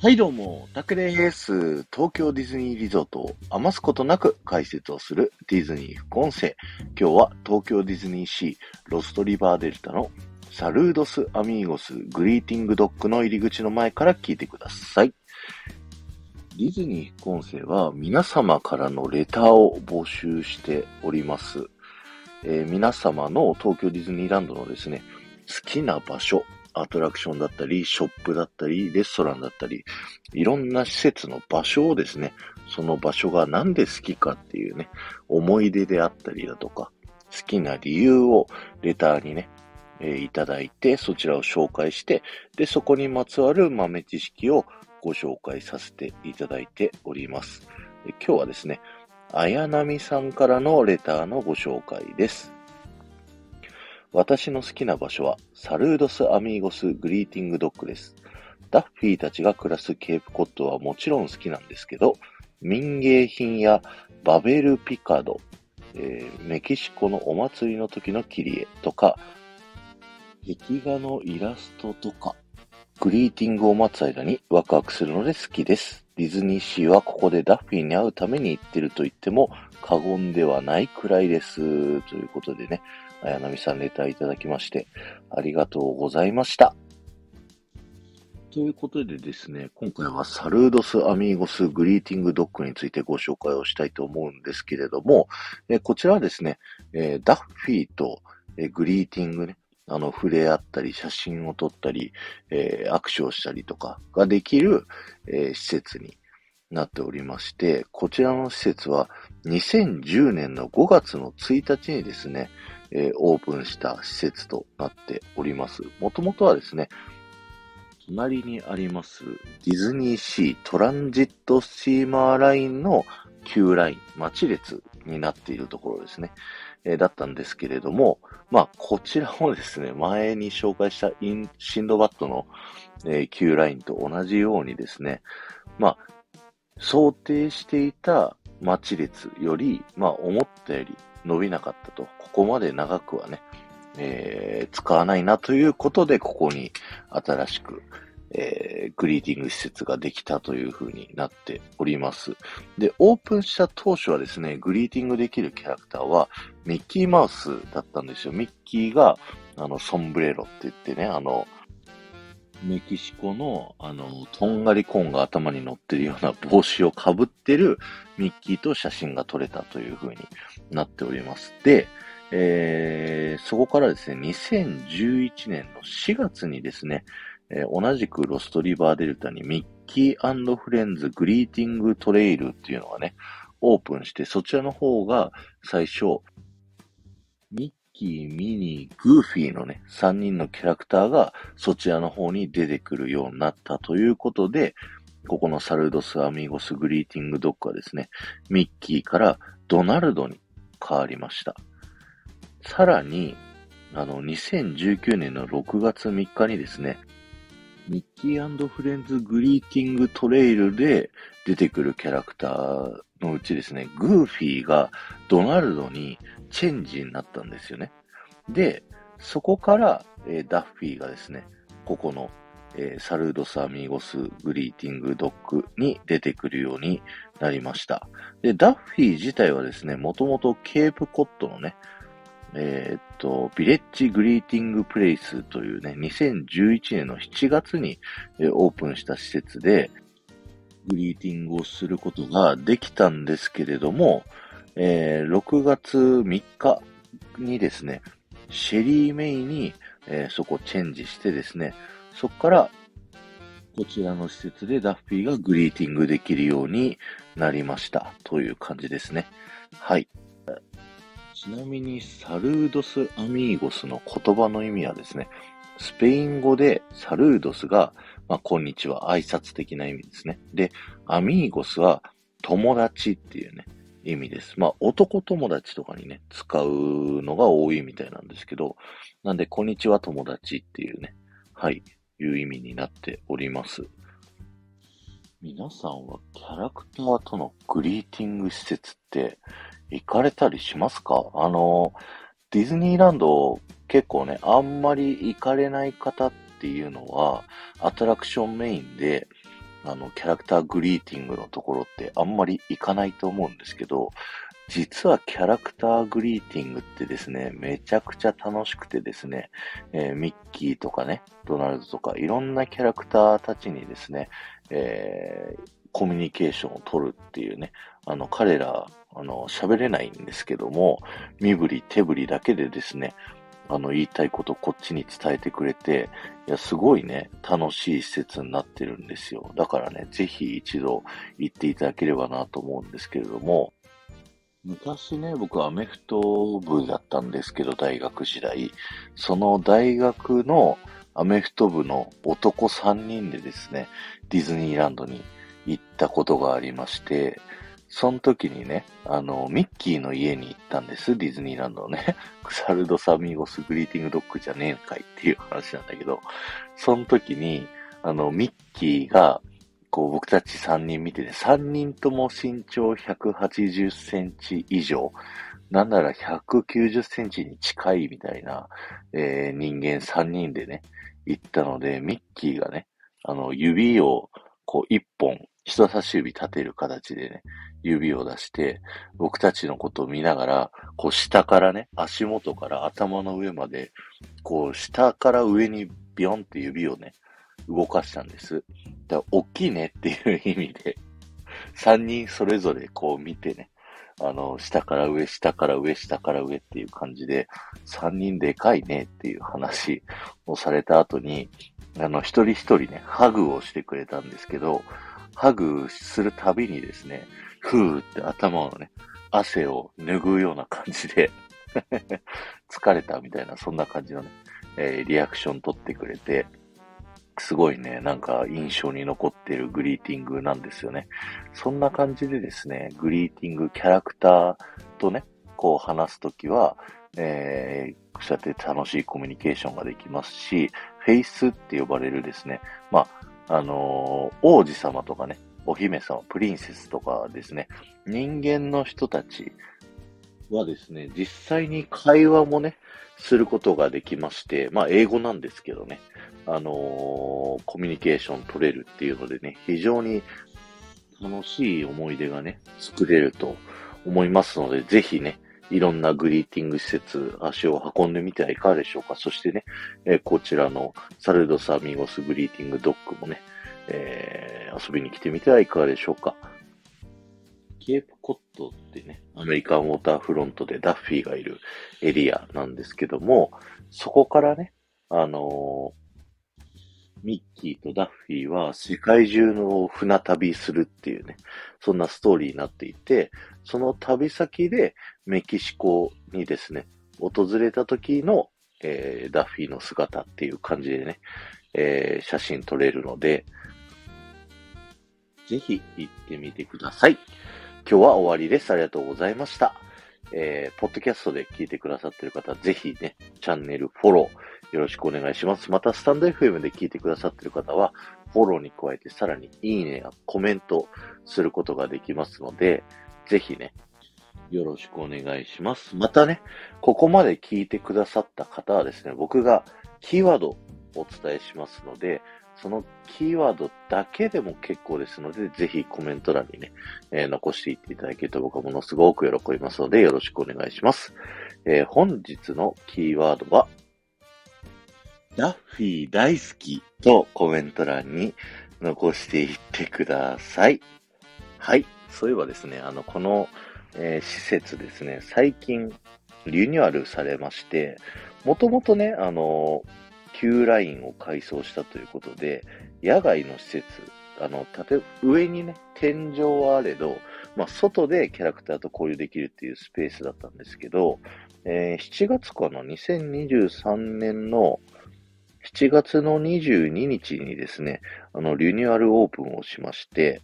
はいどうも、タクです。東京ディズニーリゾートを余すことなく解説をするディズニー副音声。今日は東京ディズニーシーロストリバーデルタのサルードスアミーゴスグリーティングドッグの入り口の前から聞いてください。ディズニー副音声は皆様からのレターを募集しております。えー、皆様の東京ディズニーランドのですね、好きな場所、アトラクションだったり、ショップだったり、レストランだったり、いろんな施設の場所をですね、その場所がなんで好きかっていうね、思い出であったりだとか、好きな理由をレターにね、えー、いただいて、そちらを紹介して、で、そこにまつわる豆知識をご紹介させていただいております。今日はですね、綾波さんからのレターのご紹介です。私の好きな場所は、サルードス・アミーゴス・グリーティング・ドッグです。ダッフィーたちが暮らすケープコットはもちろん好きなんですけど、民芸品やバベルピカド、えー、メキシコのお祭りの時の切り絵とか、壁画のイラストとか、グリーティングを待つ間にワクワクするので好きです。ディズニーシーはここでダッフィーに会うために行ってると言っても過言ではないくらいです。ということでね、綾波さんレターいただきまして、ありがとうございました。ということでですね、今回はサルードス・アミーゴス・グリーティング・ドッグについてご紹介をしたいと思うんですけれども、えこちらはですね、えダッフィーと、えグリーティングね、あの、触れ合ったり、写真を撮ったり、えー、握手をしたりとかができる、えー、施設になっておりまして、こちらの施設は2010年の5月の1日にですね、えー、オープンした施設となっております。もともとはですね、隣にありますディズニーシートランジットスチーマーラインの旧ライン、待ち列になっているところですね。えー、だったんですけれども、まあ、こちらもですね、前に紹介したインシンドバッドの、えー、旧ラインと同じようにですね、まあ、想定していた待ち列より、まあ、思ったより伸びなかったと。ここまで長くはね、えー、使わないなということで、ここに新しく、えー、グリーティング施設ができたという風になっております。で、オープンした当初はですね、グリーティングできるキャラクターはミッキーマウスだったんですよ。ミッキーが、あの、ソンブレロって言ってね、あの、メキシコの、あの、とんがりコーンが頭に乗ってるような帽子をかぶってるミッキーと写真が撮れたという風になっております。で、えー、そこからですね、2011年の4月にですね、えー、同じくロストリバーデルタにミッキーフレンズグリーティングトレイルっていうのがね、オープンして、そちらの方が最初、ミッキー、ミニー、グーフィーのね、3人のキャラクターがそちらの方に出てくるようになったということで、ここのサルドス・アミゴス・グリーティング・ドッグはですね、ミッキーからドナルドに変わりました。さらに、あの、2019年の6月3日にですね、ミッキーフレンズグリーティングトレイルで出てくるキャラクターのうちですね、グーフィーがドナルドにチェンジになったんですよね。で、そこから、えー、ダッフィーがですね、ここの、えー、サルードスアミーゴスグリーティングドッグに出てくるようになりました。で、ダッフィー自体はですね、もともとケープコットのね、えー、っと、ビレッジグリーティングプレイスというね、2011年の7月に、えー、オープンした施設で、グリーティングをすることができたんですけれども、えー、6月3日にですね、シェリーメイに、えー、そこチェンジしてですね、そこからこちらの施設でダッフィーがグリーティングできるようになりましたという感じですね。はい。ちなみに、サルードス・アミーゴスの言葉の意味はですね、スペイン語でサルードスが、まあ、こんにちは、挨拶的な意味ですね。で、アミーゴスは友達っていうね、意味です。まあ、男友達とかにね、使うのが多いみたいなんですけど、なんで、こんにちは友達っていうね、はい、いう意味になっております。皆さんはキャラクターとのグリーティング施設って行かれたりしますか？あの、ディズニーランド結構ね、あんまり行かれない方ってっていうのは、アトラクションメインで、あの、キャラクターグリーティングのところってあんまり行かないと思うんですけど、実はキャラクターグリーティングってですね、めちゃくちゃ楽しくてですね、えー、ミッキーとかね、ドナルドとかいろんなキャラクターたちにですね、えー、コミュニケーションを取るっていうね、あの、彼ら、あの、喋れないんですけども、身振り手振りだけでですね、あの、言いたいことこっちに伝えてくれて、いや、すごいね、楽しい施設になってるんですよ。だからね、ぜひ一度行っていただければなと思うんですけれども、昔ね、僕アメフト部だったんですけど、大学時代。その大学のアメフト部の男3人でですね、ディズニーランドに行ったことがありまして、その時にね、あの、ミッキーの家に行ったんです、ディズニーランドのね。クサルドサミゴスグリーティングドッグじゃねえんかいっていう話なんだけど、その時に、あの、ミッキーが、こう、僕たち3人見てね、3人とも身長180センチ以上、なんなら190センチに近いみたいな、えー、人間3人でね、行ったので、ミッキーがね、あの、指を、こう、1本、人差し指立てる形でね、指を出して、僕たちのことを見ながら、こう下からね、足元から頭の上まで、こう下から上にビヨンって指をね、動かしたんです。だから、大きいねっていう意味で、三人それぞれこう見てね、あの、下から上、下から上、下から上っていう感じで、三人でかいねっていう話をされた後に、あの、一人一人ね、ハグをしてくれたんですけど、ハグするたびにですね、ふーって頭をね、汗を拭うような感じで 疲れたみたいな、そんな感じのね、えー、リアクション取ってくれて、すごいね、なんか印象に残ってるグリーティングなんですよね。そんな感じでですね、グリーティングキャラクターとね、こう話すときは、えー、そうやって楽しいコミュニケーションができますし、フェイスって呼ばれるですね、まあ、あのー、王子様とかね、お姫様、プリンセスとかですね、人間の人たちはですね、実際に会話もね、することができまして、まあ英語なんですけどね、あのー、コミュニケーション取れるっていうのでね、非常に楽しい思い出がね、作れると思いますので、ぜひね、いろんなグリーティング施設、足を運んでみてはいかがでしょうか。そしてね、えー、こちらのサルドサミゴスグリーティングドッグもね、えー、遊びに来てみてはいかがでしょうか。ケープコットってね、アメリカンウォーターフロントでダッフィーがいるエリアなんですけども、そこからね、あのー、ミッキーとダッフィーは世界中の船旅するっていうね、そんなストーリーになっていて、その旅先でメキシコにですね、訪れた時の、えー、ダッフィーの姿っていう感じでね、えー、写真撮れるので、ぜひ行ってみてください。今日は終わりです。ありがとうございました。えー、ポッドキャストで聞いてくださっている方、ぜひね、チャンネルフォローよろしくお願いします。また、スタンド FM で聞いてくださっている方は、フォローに加えてさらにいいねやコメントすることができますので、ぜひね、よろしくお願いします。またね、ここまで聞いてくださった方はですね、僕がキーワードをお伝えしますので、そのキーワードだけでも結構ですので、ぜひコメント欄にね、えー、残していっていただけると僕はものすごく喜びますので、よろしくお願いします。えー、本日のキーワードは、ダッフィー大好きとコメント欄に残していってください。はい。そういえばですね、あの、この、えー、施設ですね、最近リニューアルされまして、もともとね、あのー Q ラインを改装したということで、野外の施設、あの、て、上にね、天井はあれど、まあ、外でキャラクターと交流できるっていうスペースだったんですけど、えー、7月かな、2023年の7月の22日にですね、あの、リニューアルオープンをしまして、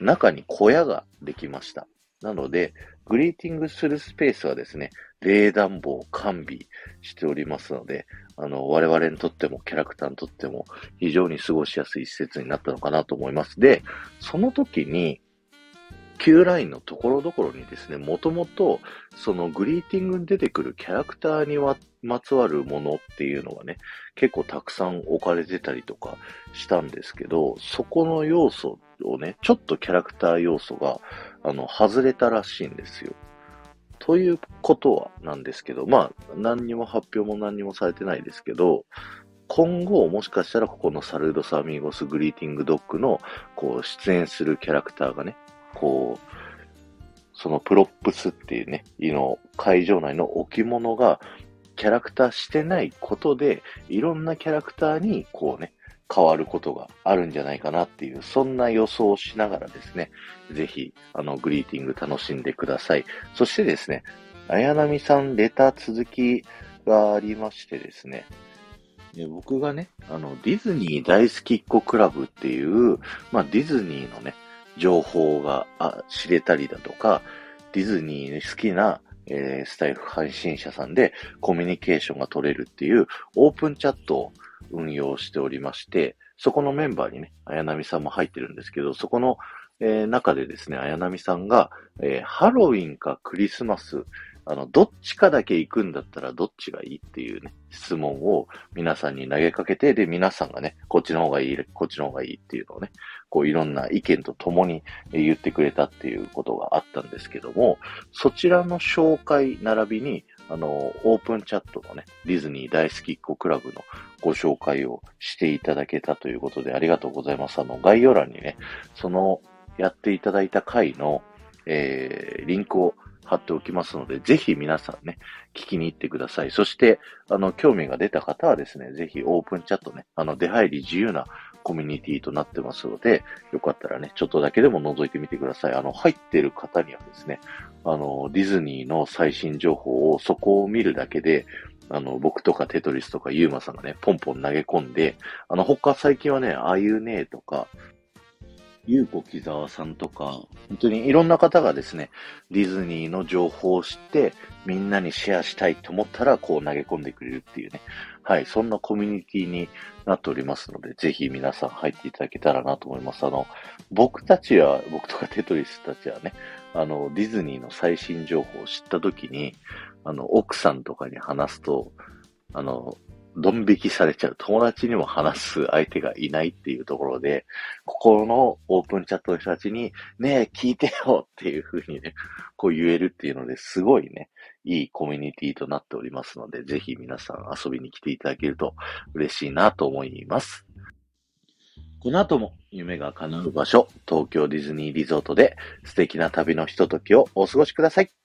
中に小屋ができました。なので、グリーティングするスペースはですね、冷暖房完備しておりますので、あの、我々にとっても、キャラクターにとっても、非常に過ごしやすい施設になったのかなと思います。で、その時に、Q ラインのところどころにですね、もともと、そのグリーティングに出てくるキャラクターにはまつわるものっていうのがね、結構たくさん置かれてたりとかしたんですけど、そこの要素をね、ちょっとキャラクター要素が、あの、外れたらしいんですよ。ということはなんですけど、まあ、何にも発表も何にもされてないですけど、今後、もしかしたらここのサルード・サミーゴス・グリーティング・ドッグの、こう、出演するキャラクターがね、こう、その props っていうね、いの会場内の置物がキャラクターしてないことで、いろんなキャラクターにこうね、変わることがあるんじゃないかなっていう、そんな予想をしながらですね、ぜひ、あの、グリーティング楽しんでください。そしてですね、綾波さんレター続きがありましてですね、僕がね、あの、ディズニー大好きっ子クラブっていう、まあ、ディズニーのね、情報が知れたりだとか、ディズニー好きな、えー、スタイフ配信者さんでコミュニケーションが取れるっていうオープンチャットを運用しておりまして、そこのメンバーにね、綾波さんも入ってるんですけど、そこの、えー、中でですね、綾波さんが、えー、ハロウィンかクリスマス、あの、どっちかだけ行くんだったらどっちがいいっていうね、質問を皆さんに投げかけて、で、皆さんがね、こっちの方がいい、こっちの方がいいっていうのをね、こういろんな意見とともに言ってくれたっていうことがあったんですけども、そちらの紹介並びに、あの、オープンチャットのね、ディズニー大好きっ子クラブのご紹介をしていただけたということでありがとうございます。あの、概要欄にね、そのやっていただいた回の、えー、リンクを貼っておきますので、ぜひ皆さんね、聞きに行ってください。そして、あの、興味が出た方はですね、ぜひオープンチャットね、あの、出入り自由なコミュニティとなってますので、よかったらね、ちょっとだけでも覗いてみてください。あの、入ってる方にはですね、あの、ディズニーの最新情報をそこを見るだけで、あの、僕とかテトリスとかユーマさんがね、ポンポン投げ込んで、あの、他最近はね、ああいうねとか、ゆうこ木沢さんとか、本当にいろんな方がですね、ディズニーの情報を知って、みんなにシェアしたいと思ったら、こう投げ込んでくれるっていうね。はい、そんなコミュニティになっておりますので、ぜひ皆さん入っていただけたらなと思います。あの、僕たちは、僕とかテトリスたちはね、あの、ディズニーの最新情報を知ったときに、あの、奥さんとかに話すと、あの、ドン引きされちゃう。友達にも話す相手がいないっていうところで、ここのオープンチャットの人たちに、ねえ、聞いてよっていう風にね、こう言えるっていうのですごいね、いいコミュニティとなっておりますので、ぜひ皆さん遊びに来ていただけると嬉しいなと思います。この後も夢が叶う場所、東京ディズニーリゾートで素敵な旅のひとときをお過ごしください。